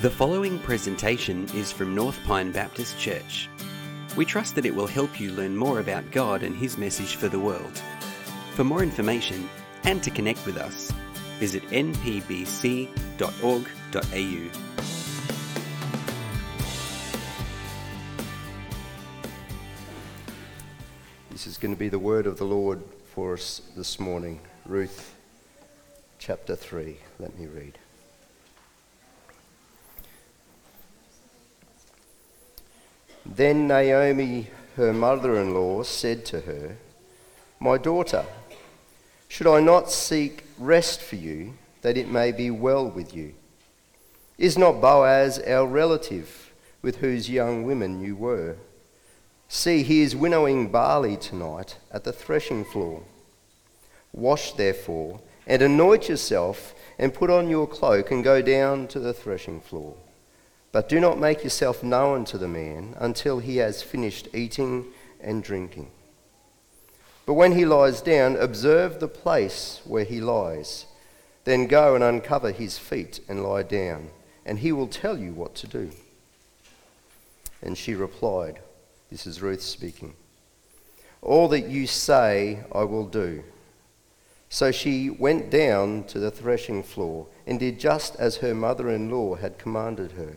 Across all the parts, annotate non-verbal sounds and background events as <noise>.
The following presentation is from North Pine Baptist Church. We trust that it will help you learn more about God and His message for the world. For more information and to connect with us, visit npbc.org.au. This is going to be the word of the Lord for us this morning. Ruth chapter 3. Let me read. Then Naomi, her mother in law, said to her, My daughter, should I not seek rest for you, that it may be well with you? Is not Boaz our relative, with whose young women you were? See, he is winnowing barley tonight at the threshing floor. Wash, therefore, and anoint yourself, and put on your cloak, and go down to the threshing floor. But do not make yourself known to the man until he has finished eating and drinking. But when he lies down, observe the place where he lies. Then go and uncover his feet and lie down, and he will tell you what to do. And she replied, This is Ruth speaking. All that you say, I will do. So she went down to the threshing floor and did just as her mother in law had commanded her.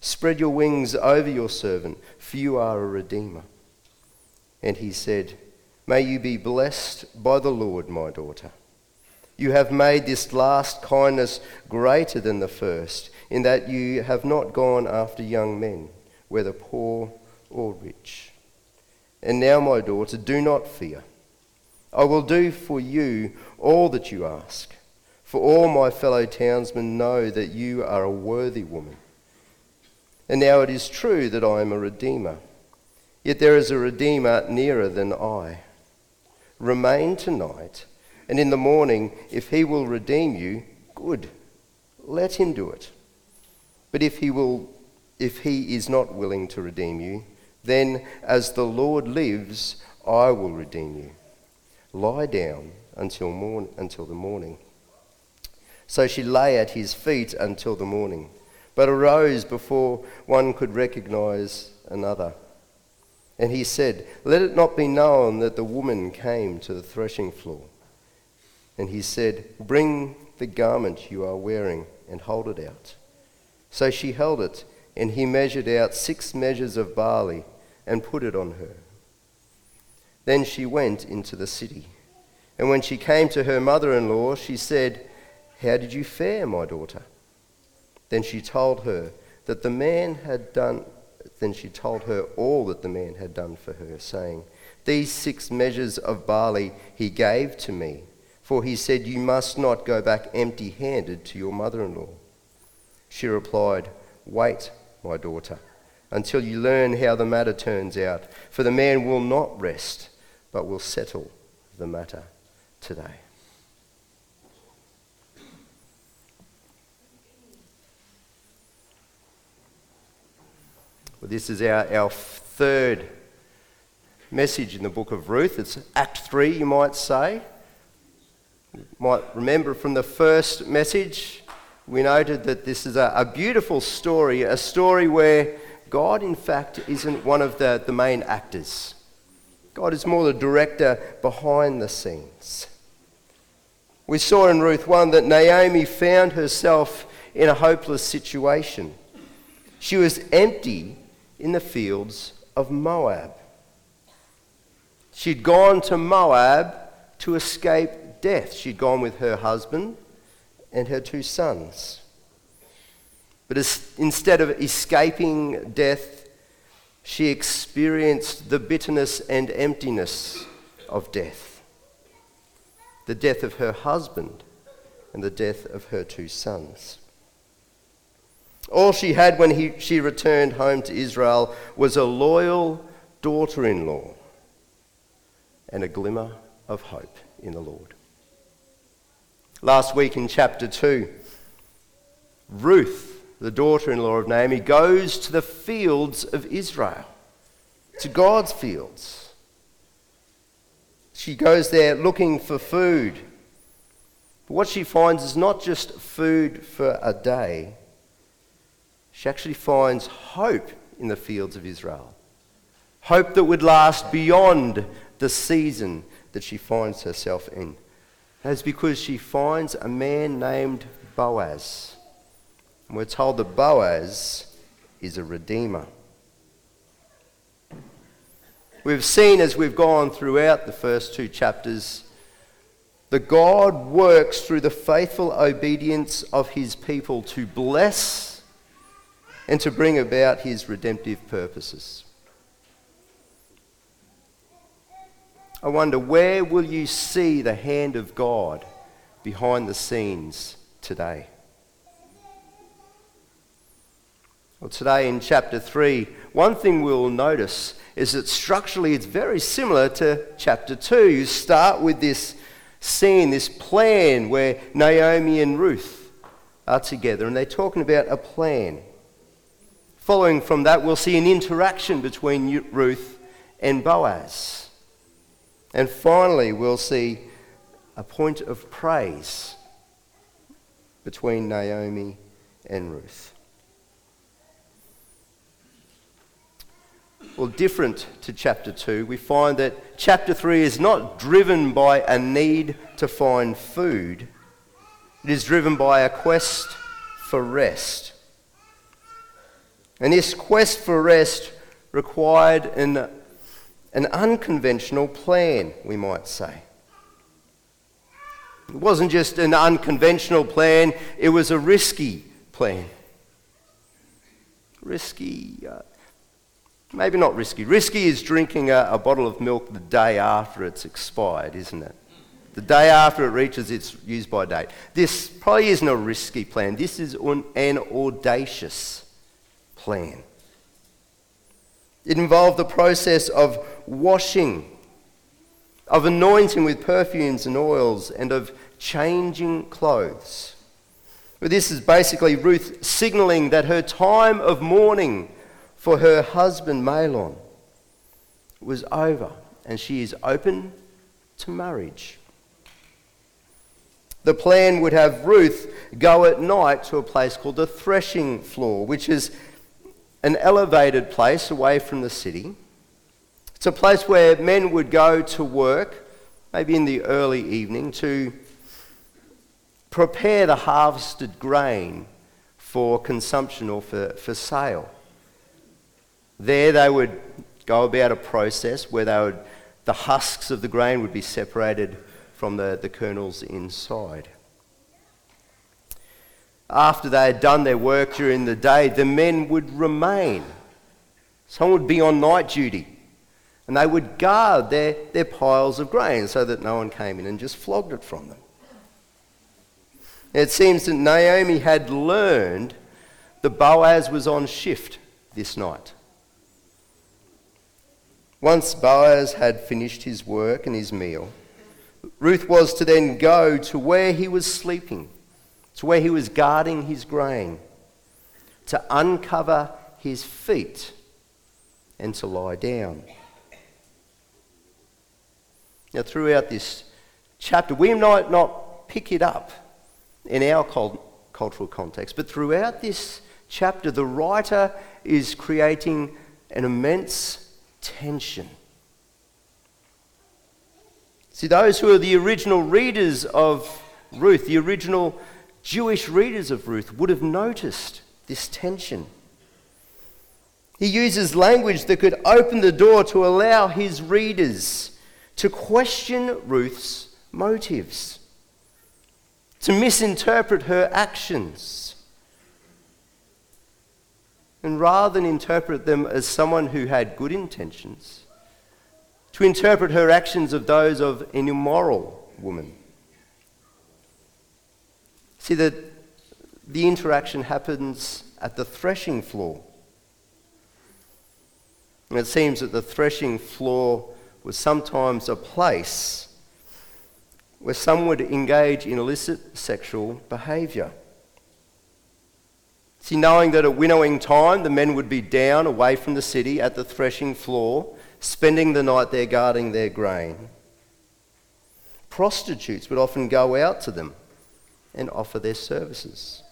Spread your wings over your servant, for you are a redeemer. And he said, May you be blessed by the Lord, my daughter. You have made this last kindness greater than the first, in that you have not gone after young men, whether poor or rich. And now, my daughter, do not fear. I will do for you all that you ask, for all my fellow townsmen know that you are a worthy woman. And now it is true that I am a redeemer. Yet there is a redeemer nearer than I. Remain tonight, and in the morning, if he will redeem you, good. Let him do it. But if he will if he is not willing to redeem you, then as the Lord lives, I will redeem you. Lie down until morn, until the morning. So she lay at his feet until the morning but arose before one could recognize another. And he said, Let it not be known that the woman came to the threshing floor. And he said, Bring the garment you are wearing and hold it out. So she held it, and he measured out six measures of barley and put it on her. Then she went into the city. And when she came to her mother in law, she said, How did you fare, my daughter? Then she told her that the man had done then she told her all that the man had done for her, saying, These six measures of barley he gave to me, for he said, You must not go back empty handed to your mother in law. She replied, Wait, my daughter, until you learn how the matter turns out, for the man will not rest, but will settle the matter today. This is our, our third message in the book of Ruth. It's Act 3, you might say. You might remember from the first message, we noted that this is a, a beautiful story, a story where God, in fact, isn't one of the, the main actors. God is more the director behind the scenes. We saw in Ruth 1 that Naomi found herself in a hopeless situation. She was empty in the fields of Moab. She'd gone to Moab to escape death. She'd gone with her husband and her two sons. But as, instead of escaping death, she experienced the bitterness and emptiness of death the death of her husband and the death of her two sons. All she had when he, she returned home to Israel was a loyal daughter in law and a glimmer of hope in the Lord. Last week in chapter 2, Ruth, the daughter in law of Naomi, goes to the fields of Israel, to God's fields. She goes there looking for food. But what she finds is not just food for a day, she actually finds hope in the fields of Israel. Hope that would last beyond the season that she finds herself in. That's because she finds a man named Boaz. And we're told that Boaz is a redeemer. We've seen as we've gone throughout the first two chapters that God works through the faithful obedience of his people to bless and to bring about his redemptive purposes. I wonder, where will you see the hand of God behind the scenes today? Well, today in chapter 3, one thing we'll notice is that structurally it's very similar to chapter 2. You start with this scene, this plan where Naomi and Ruth are together, and they're talking about a plan. Following from that, we'll see an interaction between Ruth and Boaz. And finally, we'll see a point of praise between Naomi and Ruth. Well, different to chapter 2, we find that chapter 3 is not driven by a need to find food, it is driven by a quest for rest. And this quest for rest required an an unconventional plan, we might say. It wasn't just an unconventional plan, it was a risky plan. Risky, uh, maybe not risky. Risky is drinking a, a bottle of milk the day after it's expired, isn't it? The day after it reaches its use by date. This probably isn't a risky plan. This is an, an audacious plan. It involved the process of washing, of anointing with perfumes and oils, and of changing clothes. But this is basically Ruth signaling that her time of mourning for her husband Mahlon was over and she is open to marriage. The plan would have Ruth go at night to a place called the threshing floor, which is an elevated place away from the city. It's a place where men would go to work, maybe in the early evening, to prepare the harvested grain for consumption or for, for sale. There they would go about a process where they would, the husks of the grain would be separated from the, the kernels inside after they had done their work during the day, the men would remain. Some would be on night duty and they would guard their, their piles of grain so that no one came in and just flogged it from them. It seems that Naomi had learned that Boaz was on shift this night. Once Boaz had finished his work and his meal, Ruth was to then go to where he was sleeping to where he was guarding his grain, to uncover his feet and to lie down. Now, throughout this chapter, we might not pick it up in our cultural context, but throughout this chapter, the writer is creating an immense tension. See, those who are the original readers of Ruth, the original Jewish readers of Ruth would have noticed this tension. He uses language that could open the door to allow his readers to question Ruth's motives, to misinterpret her actions. And rather than interpret them as someone who had good intentions, to interpret her actions of those of an immoral woman. See that the interaction happens at the threshing floor. And it seems that the threshing floor was sometimes a place where some would engage in illicit sexual behaviour. See, knowing that at winnowing time the men would be down away from the city at the threshing floor, spending the night there guarding their grain, prostitutes would often go out to them and offer their services.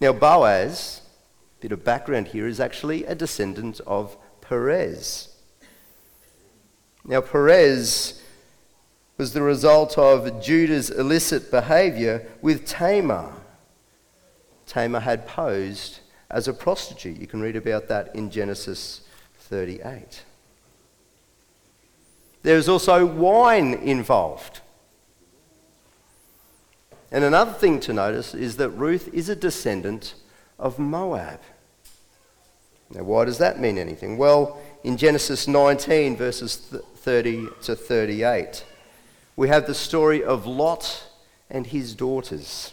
Now, Boaz, a bit of background here, is actually a descendant of Perez. Now, Perez was the result of Judah's illicit behavior with Tamar. Tamar had posed as a prostitute. You can read about that in Genesis 38. There's also wine involved. And another thing to notice is that Ruth is a descendant of Moab. Now, why does that mean anything? Well, in Genesis 19, verses 30 to 38, we have the story of Lot and his daughters.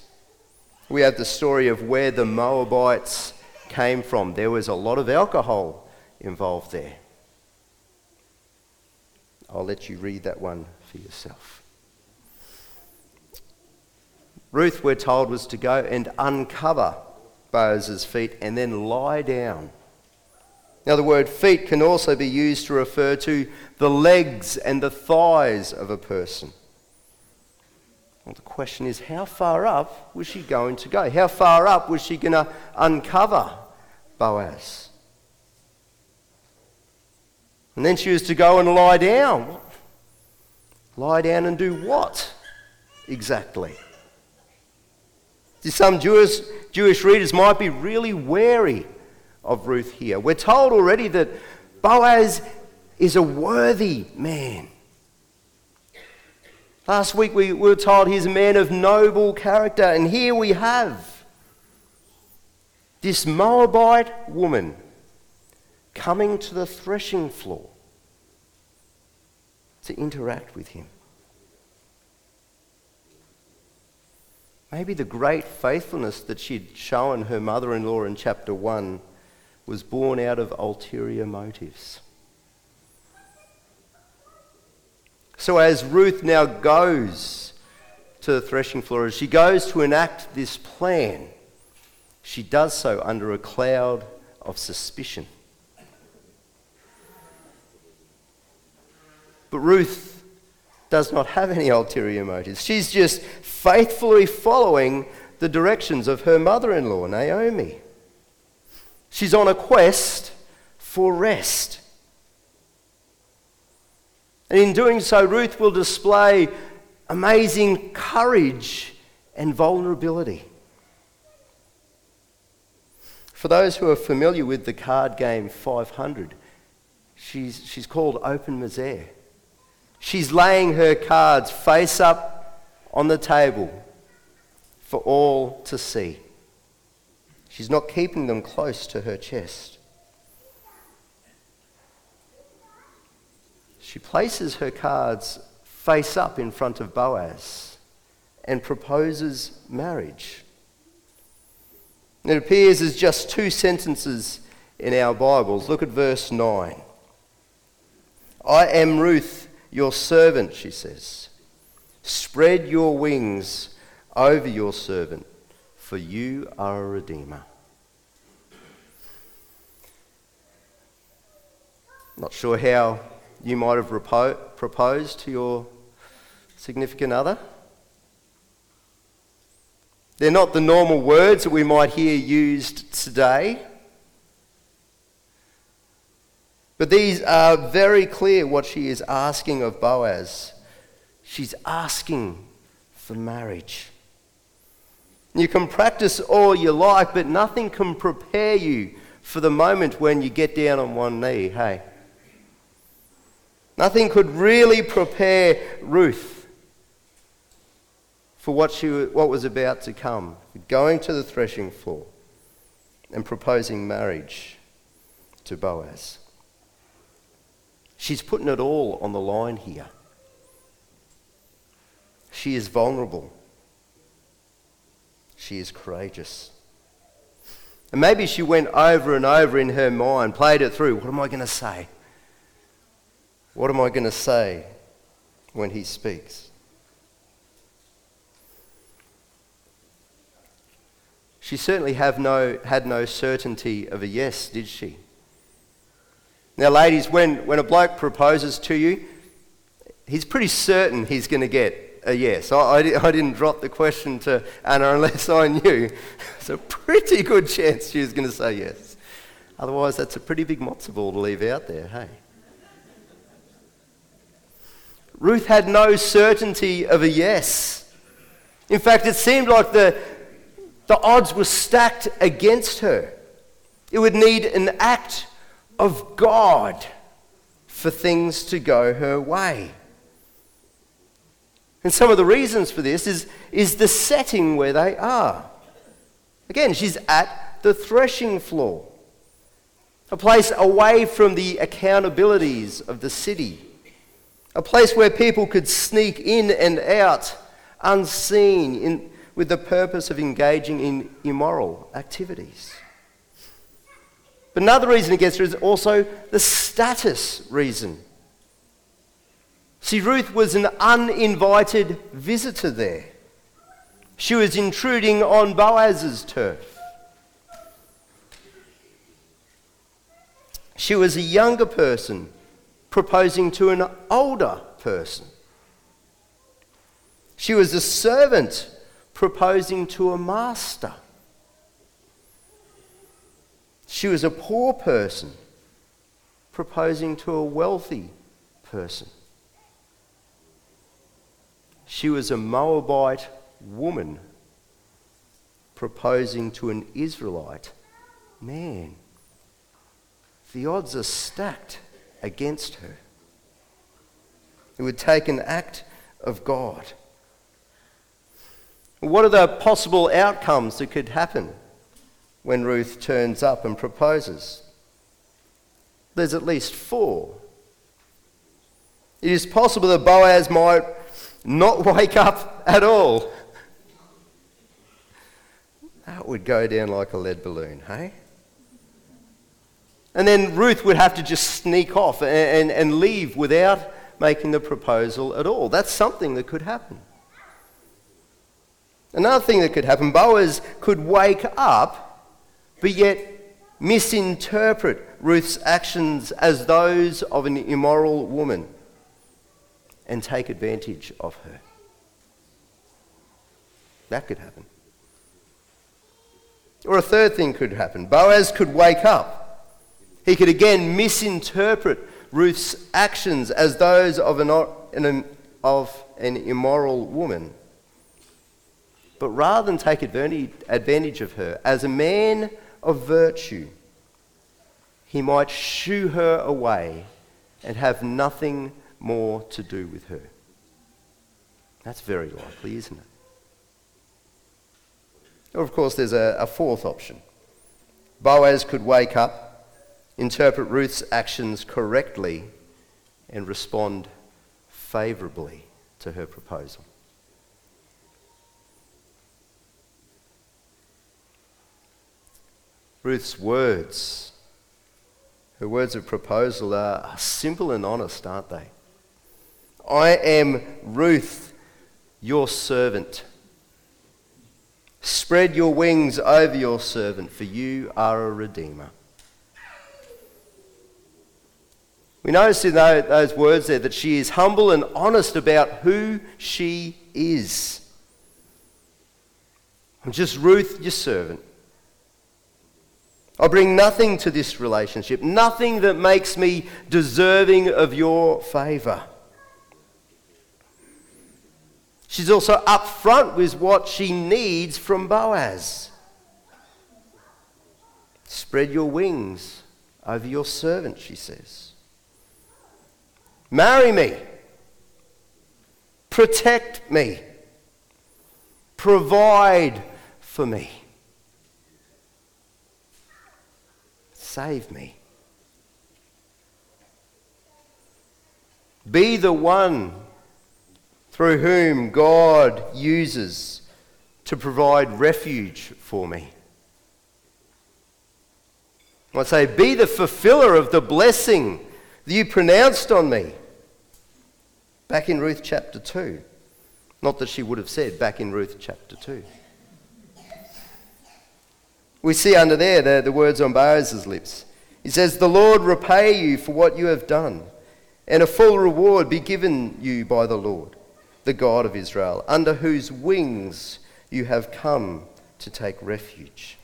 We have the story of where the Moabites came from. There was a lot of alcohol involved there. I'll let you read that one for yourself. Ruth, we're told, was to go and uncover Boaz's feet and then lie down. Now, the word feet can also be used to refer to the legs and the thighs of a person. Well, the question is, how far up was she going to go? How far up was she going to uncover Boaz? And then she was to go and lie down. Lie down and do what exactly? Some Jewish, Jewish readers might be really wary of Ruth here. We're told already that Boaz is a worthy man. Last week we were told he's a man of noble character, and here we have this Moabite woman coming to the threshing floor to interact with him. Maybe the great faithfulness that she'd shown her mother in law in chapter 1 was born out of ulterior motives. So, as Ruth now goes to the threshing floor, as she goes to enact this plan, she does so under a cloud of suspicion. But Ruth does not have any ulterior motives. She's just faithfully following the directions of her mother in law, Naomi. She's on a quest for rest. And in doing so, Ruth will display amazing courage and vulnerability. For those who are familiar with the card game 500, she's, she's called Open Misere. She's laying her cards face up on the table for all to see. She's not keeping them close to her chest. She places her cards face up in front of Boaz and proposes marriage. It appears as just two sentences in our Bibles. Look at verse 9. I am Ruth, your servant, she says. Spread your wings over your servant, for you are a redeemer. Not sure how you might have repo- proposed to your significant other. They're not the normal words that we might hear used today. But these are very clear what she is asking of Boaz. She's asking for marriage. You can practice all you like, but nothing can prepare you for the moment when you get down on one knee, hey? Nothing could really prepare Ruth for what, she, what was about to come going to the threshing floor and proposing marriage to Boaz. She's putting it all on the line here. She is vulnerable. she is courageous. And maybe she went over and over in her mind, played it through. What am I going to say? What am I going to say when he speaks? She certainly have no, had no certainty of a yes, did she? Now, ladies, when, when a bloke proposes to you, he's pretty certain he's going to get a yes. I, I, I, didn't drop the question to Anna unless I knew. <laughs> It's a pretty good chance she was going to say yes. Otherwise, that's a pretty big matzo ball to leave out there, hey? Ruth had no certainty of a yes. In fact, it seemed like the, the odds were stacked against her. It would need an act of God for things to go her way. And some of the reasons for this is, is the setting where they are. Again, she's at the threshing floor, a place away from the accountabilities of the city, a place where people could sneak in and out unseen in, with the purpose of engaging in immoral activities. But another reason against her is also the status reason. See, Ruth was an uninvited visitor there. She was intruding on Boaz's turf. She was a younger person proposing to an older person. She was a servant proposing to a master. She was a poor person proposing to a wealthy person. She was a Moabite woman proposing to an Israelite man. The odds are stacked against her. It would take an act of God. What are the possible outcomes that could happen? When Ruth turns up and proposes. There's at least four. It is possible that Boaz might not <laughs> wake up at all. That would go down like a lead balloon, hey? And then Ruth would have to just sneak off and, and, and leave without making the proposal at all. That's something that could happen. Another thing that could happen Boaz could wake up but yet misinterpret Ruth's actions as those of an immoral woman and take advantage of her. That could happen. Or a third thing could happen Boaz could wake up. He could again misinterpret Ruth's actions as those of an, of an immoral woman. But rather than take advantage of her, as a man of virtue, he might shoo her away and have nothing more to do with her. That's very likely, isn't it? Or, of course, there's a, a fourth option. Boaz could wake up, interpret Ruth's actions correctly, and respond favourably to her proposal. Ruth's words, her words of proposal are simple and honest, aren't they? I am Ruth, your servant. Spread your wings over your servant, for you are a redeemer. We notice in those words there that she is humble and honest about who she is. I'm just Ruth, your servant. I bring nothing to this relationship, nothing that makes me deserving of your favour. She's also upfront with what she needs from Boaz. Spread your wings over your servant, she says. Marry me. Protect me. Provide for me. Save me. Be the one through whom God uses to provide refuge for me. I say, Be the fulfiller of the blessing that you pronounced on me. Back in Ruth chapter 2. Not that she would have said back in Ruth chapter 2. We see under there the, the words on Boaz's lips. He says, The Lord repay you for what you have done, and a full reward be given you by the Lord, the God of Israel, under whose wings you have come to take refuge.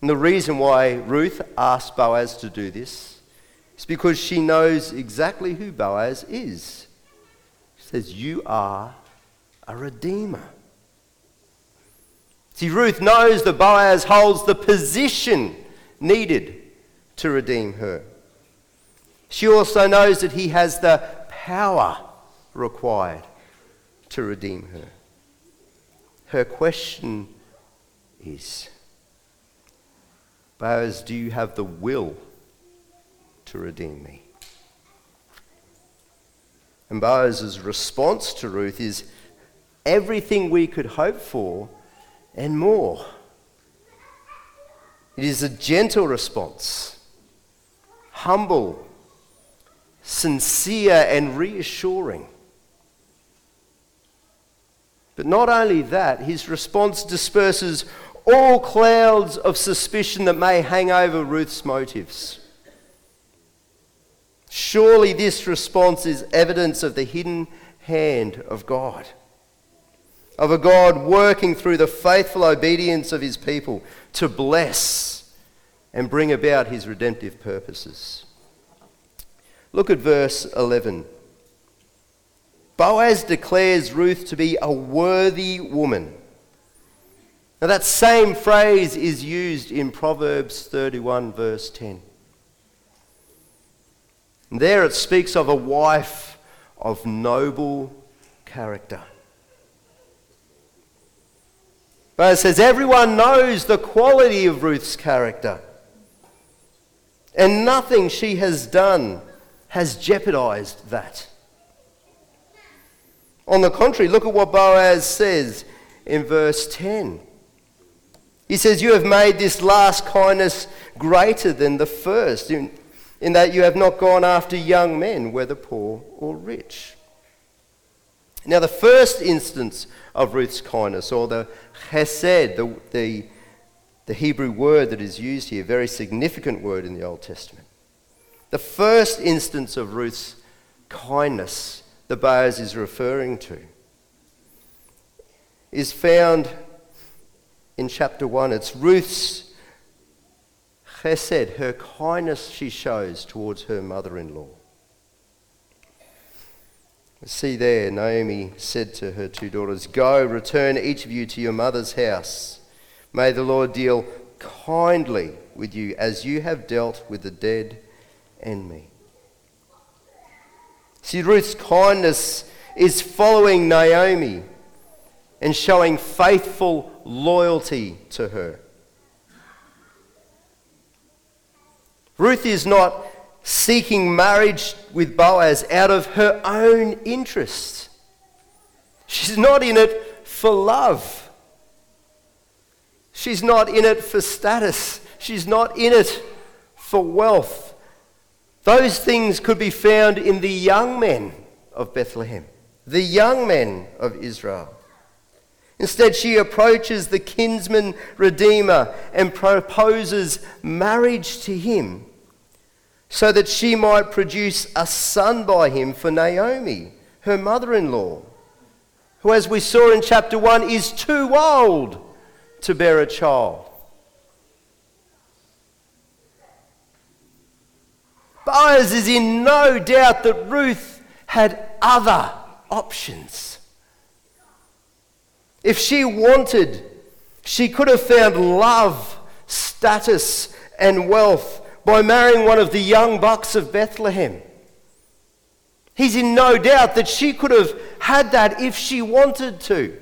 And the reason why Ruth asked Boaz to do this is because she knows exactly who Boaz is. She says, You are a redeemer. See, Ruth knows that Boaz holds the position needed to redeem her. She also knows that he has the power required to redeem her. Her question is Boaz, do you have the will to redeem me? And Boaz's response to Ruth is everything we could hope for and more. It is a gentle response, humble, sincere, and reassuring. But not only that, his response disperses all clouds of suspicion that may hang over Ruth's motives. Surely this response is evidence of the hidden hand of God of a God working through the faithful obedience of his people to bless and bring about his redemptive purposes. Look at verse 11. Boaz declares Ruth to be a worthy woman. Now, that same phrase is used in Proverbs 31, verse 10. And there it speaks of a wife of noble character. But it says everyone knows the quality of Ruth's character. And nothing she has done has jeopardized that. On the contrary, look at what Boaz says in verse 10. He says, You have made this last kindness greater than the first, in, in that you have not gone after young men, whether poor or rich. Now, the first instance of Ruth's kindness, or the chesed, the, the, the Hebrew word that is used here, very significant word in the Old Testament. The first instance of Ruth's kindness the Boaz is referring to is found in chapter 1. It's Ruth's chesed, her kindness she shows towards her mother in law. See there, Naomi said to her two daughters, Go, return each of you to your mother's house. May the Lord deal kindly with you as you have dealt with the dead and me. See, Ruth's kindness is following Naomi and showing faithful loyalty to her. Ruth is not seeking marriage with Boaz out of her own interest. She's not in it for love. She's not in it for status. She's not in it for wealth. Those things could be found in the young men of Bethlehem, the young men of Israel. Instead, she approaches the kinsman redeemer and proposes marriage to him so that she might produce a son by him for Naomi, her mother in law, who, as we saw in chapter 1, is too old to bear a child. Boaz is in no doubt that Ruth had other options. If she wanted, she could have found love, status, and wealth by marrying one of the young bucks of Bethlehem. He's in no doubt that she could have had that if she wanted to,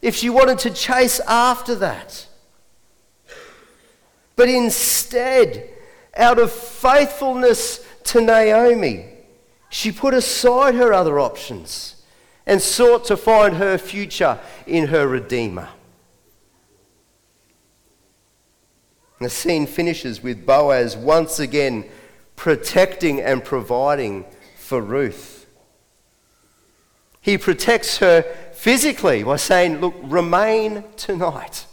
if she wanted to chase after that. But instead, out of faithfulness to Naomi, she put aside her other options and sought to find her future in her Redeemer. The scene finishes with Boaz once again protecting and providing for Ruth. He protects her physically by saying, Look, remain tonight.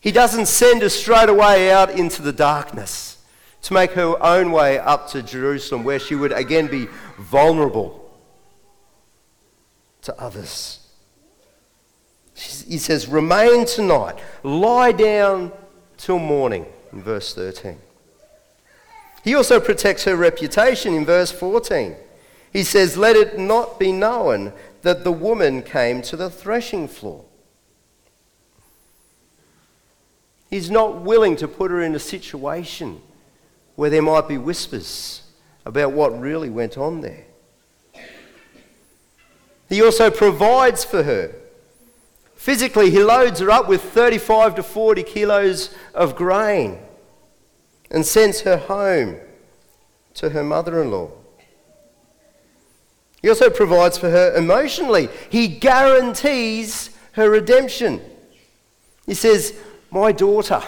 He doesn't send her straight away out into the darkness to make her own way up to Jerusalem, where she would again be vulnerable to others. He says, Remain tonight, lie down till morning, in verse 13. He also protects her reputation in verse 14. He says, Let it not be known that the woman came to the threshing floor. He's not willing to put her in a situation where there might be whispers about what really went on there. He also provides for her. Physically, he loads her up with 35 to 40 kilos of grain and sends her home to her mother in law. He also provides for her emotionally. He guarantees her redemption. He says, My daughter,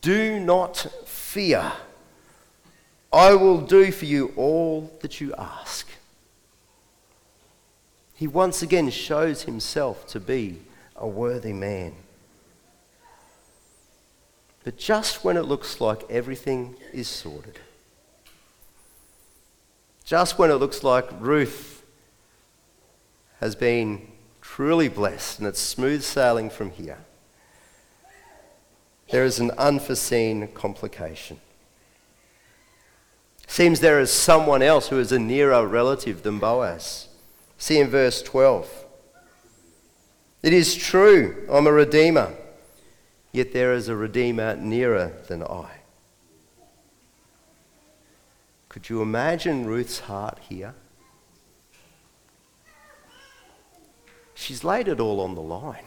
do not fear. I will do for you all that you ask. He once again shows himself to be a worthy man. But just when it looks like everything is sorted, just when it looks like Ruth has been truly blessed and it's smooth sailing from here, there is an unforeseen complication. Seems there is someone else who is a nearer relative than Boaz. See in verse 12. It is true, I'm a redeemer, yet there is a redeemer nearer than I. Could you imagine Ruth's heart here? She's laid it all on the line.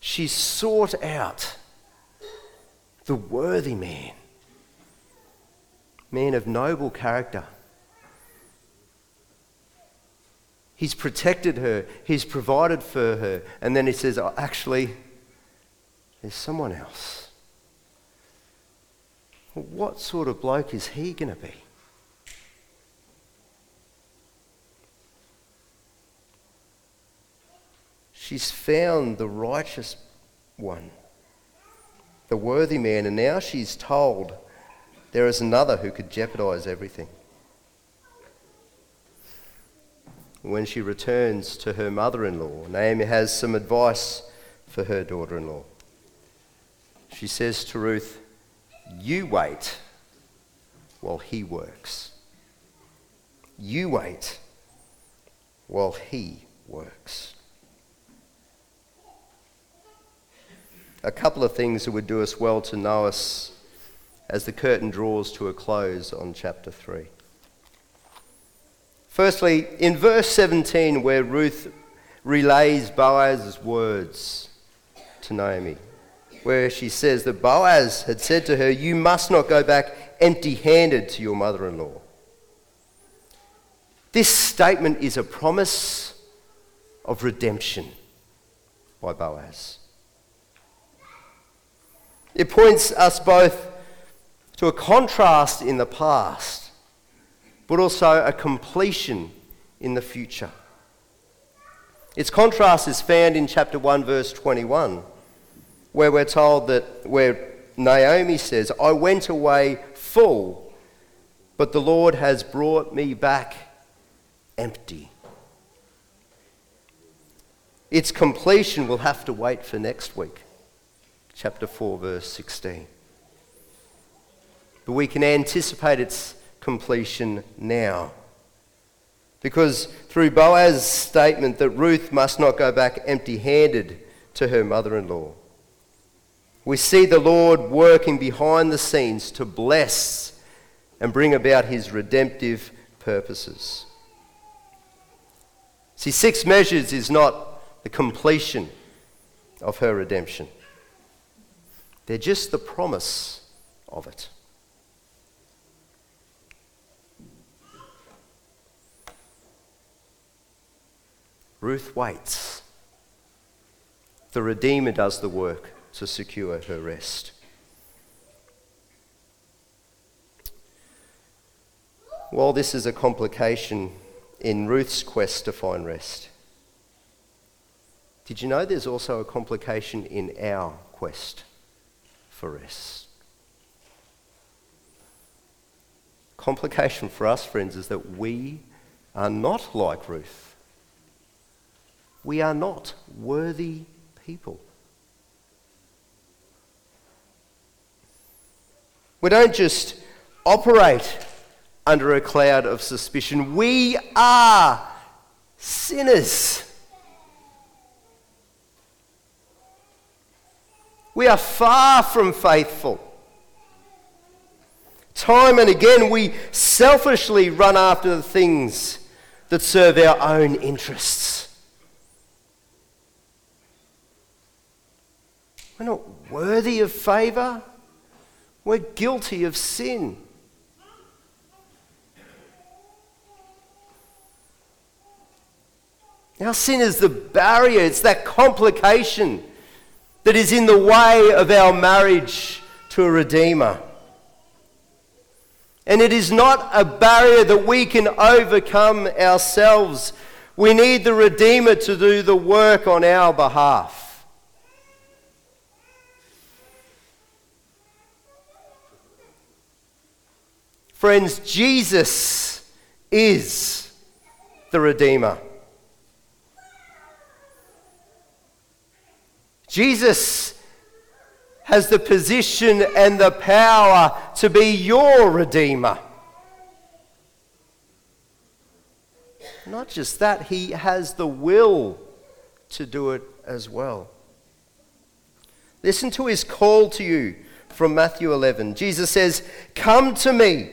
She's sought out the worthy man, man of noble character. He's protected her, he's provided for her, and then he says, oh, actually, there's someone else. What sort of bloke is he going to be? She's found the righteous one, the worthy man, and now she's told there is another who could jeopardize everything. When she returns to her mother in law, Naomi has some advice for her daughter in law. She says to Ruth, You wait while he works. You wait while he works. A couple of things that would do us well to know us as the curtain draws to a close on chapter 3. Firstly, in verse 17, where Ruth relays Boaz's words to Naomi, where she says that Boaz had said to her, You must not go back empty handed to your mother in law. This statement is a promise of redemption by Boaz. It points us both to a contrast in the past, but also a completion in the future. Its contrast is found in chapter 1, verse 21 where we're told that, where Naomi says, I went away full, but the Lord has brought me back empty. Its completion will have to wait for next week, chapter 4, verse 16. But we can anticipate its completion now. Because through Boaz's statement that Ruth must not go back empty handed to her mother in law, we see the Lord working behind the scenes to bless and bring about his redemptive purposes. See, six measures is not the completion of her redemption, they're just the promise of it. Ruth waits. The Redeemer does the work to secure her rest. While this is a complication in Ruth's quest to find rest, did you know there's also a complication in our quest for rest? Complication for us, friends, is that we are not like Ruth. We are not worthy people. We don't just operate under a cloud of suspicion. We are sinners. We are far from faithful. Time and again, we selfishly run after the things that serve our own interests. We're not worthy of favour. We're guilty of sin. Our sin is the barrier, it's that complication that is in the way of our marriage to a Redeemer. And it is not a barrier that we can overcome ourselves. We need the Redeemer to do the work on our behalf. Friends, Jesus is the Redeemer. Jesus has the position and the power to be your Redeemer. Not just that, he has the will to do it as well. Listen to his call to you from Matthew 11. Jesus says, Come to me,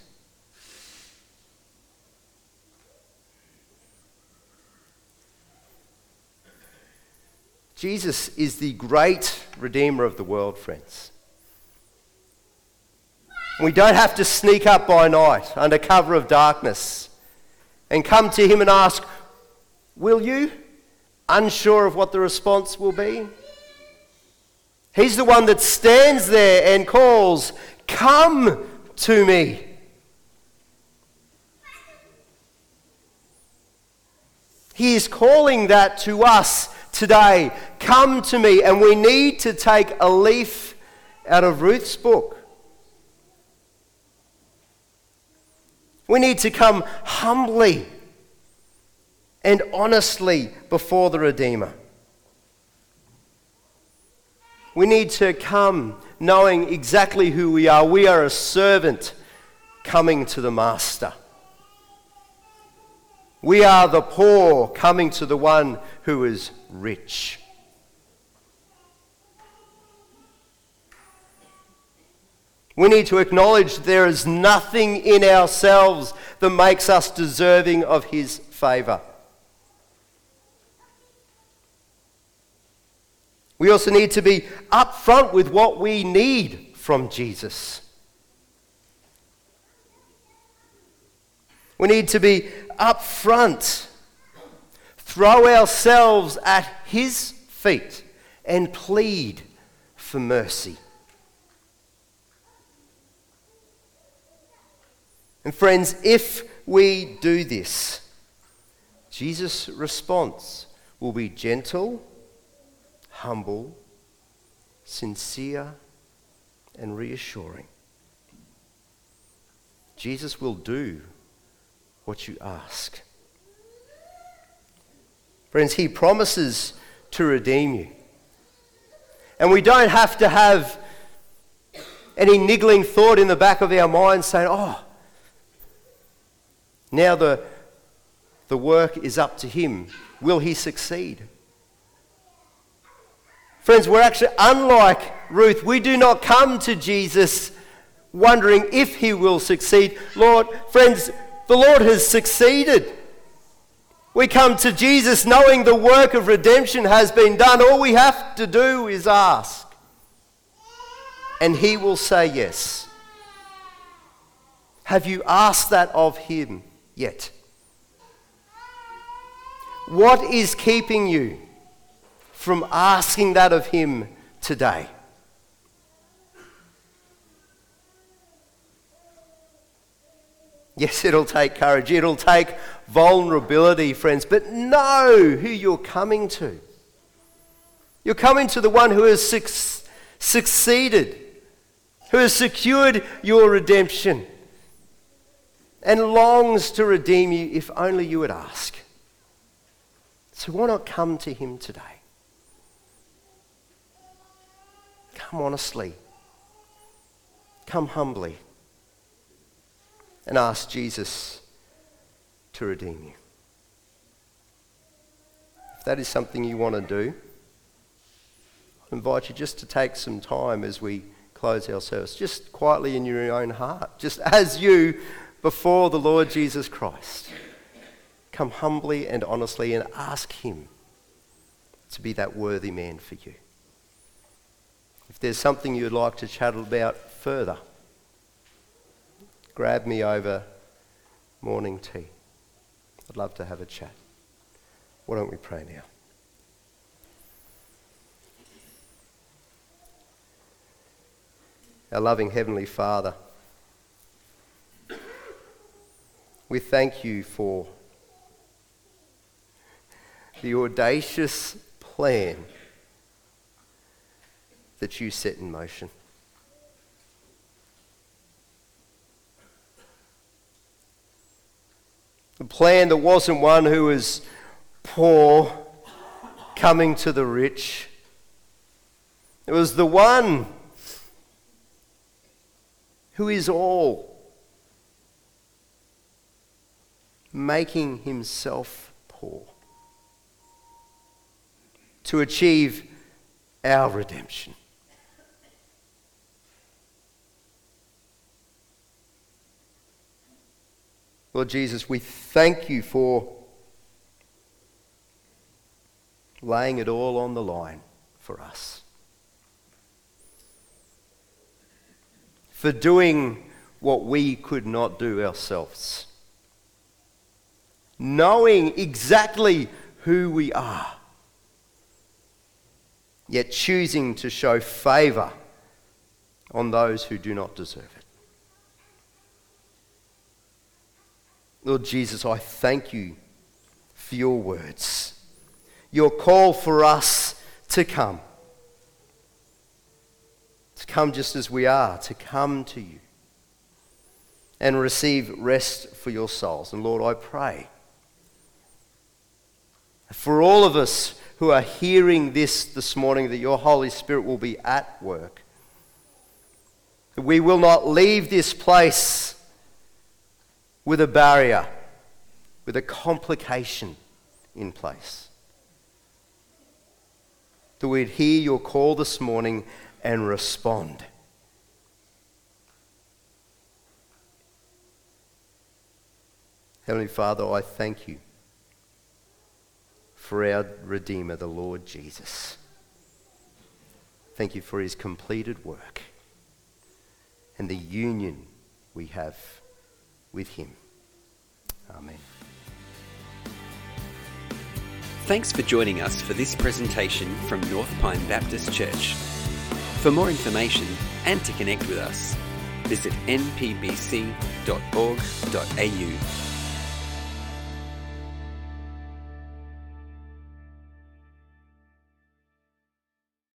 Jesus is the great Redeemer of the world, friends. We don't have to sneak up by night under cover of darkness and come to Him and ask, Will you? Unsure of what the response will be. He's the one that stands there and calls, Come to me. He is calling that to us today. Come to me. And we need to take a leaf out of Ruth's book We need to come humbly and honestly before the Redeemer. We need to come knowing exactly who we are. We are a servant coming to the Master. We are the poor coming to the one who is rich. We need to acknowledge there is nothing in ourselves that makes us deserving of His favour. We also need to be upfront with what we need from Jesus. We need to be up front, throw ourselves at His feet, and plead for mercy. And friends, if we do this, Jesus' response will be gentle, humble, sincere, and reassuring. Jesus will do what you ask. Friends, he promises to redeem you. And we don't have to have any niggling thought in the back of our mind saying, oh, now the, the work is up to him. Will he succeed? Friends, we're actually unlike Ruth. We do not come to Jesus wondering if he will succeed. Lord, friends, the Lord has succeeded. We come to Jesus knowing the work of redemption has been done. All we have to do is ask. And he will say yes. Have you asked that of him yet? What is keeping you from asking that of him today? Yes, it'll take courage, it'll take vulnerability, friends, but know who you're coming to. You're coming to the one who has su- succeeded, who has secured your redemption, and longs to redeem you if only you would ask. So, why not come to him today? Come honestly, come humbly and ask Jesus to redeem you. If that is something you want to do, I invite you just to take some time as we close our service, just quietly in your own heart, just as you before the Lord Jesus Christ. Come humbly and honestly and ask Him to be that worthy man for you. If there's something you'd like to chat about further, grab me over morning tea. I'd love to have a chat. Why don't we pray now? Our loving Heavenly Father, we thank you for the audacious plan that you set in motion. The plan that wasn't one who was poor coming to the rich. It was the one who is all, making himself poor to achieve our redemption. Lord Jesus, we thank you for laying it all on the line for us. For doing what we could not do ourselves. Knowing exactly who we are, yet choosing to show favour on those who do not deserve it. Lord Jesus, I thank you for your words, your call for us to come. To come just as we are, to come to you and receive rest for your souls. And Lord, I pray for all of us who are hearing this this morning that your Holy Spirit will be at work. That we will not leave this place with a barrier, with a complication in place. That we'd hear your call this morning and respond. Heavenly Father, I thank you for our Redeemer, the Lord Jesus. Thank you for his completed work and the union we have with Him. Amen. Thanks for joining us for this presentation from North Pine Baptist Church. For more information and to connect with us, visit npbc.org.au.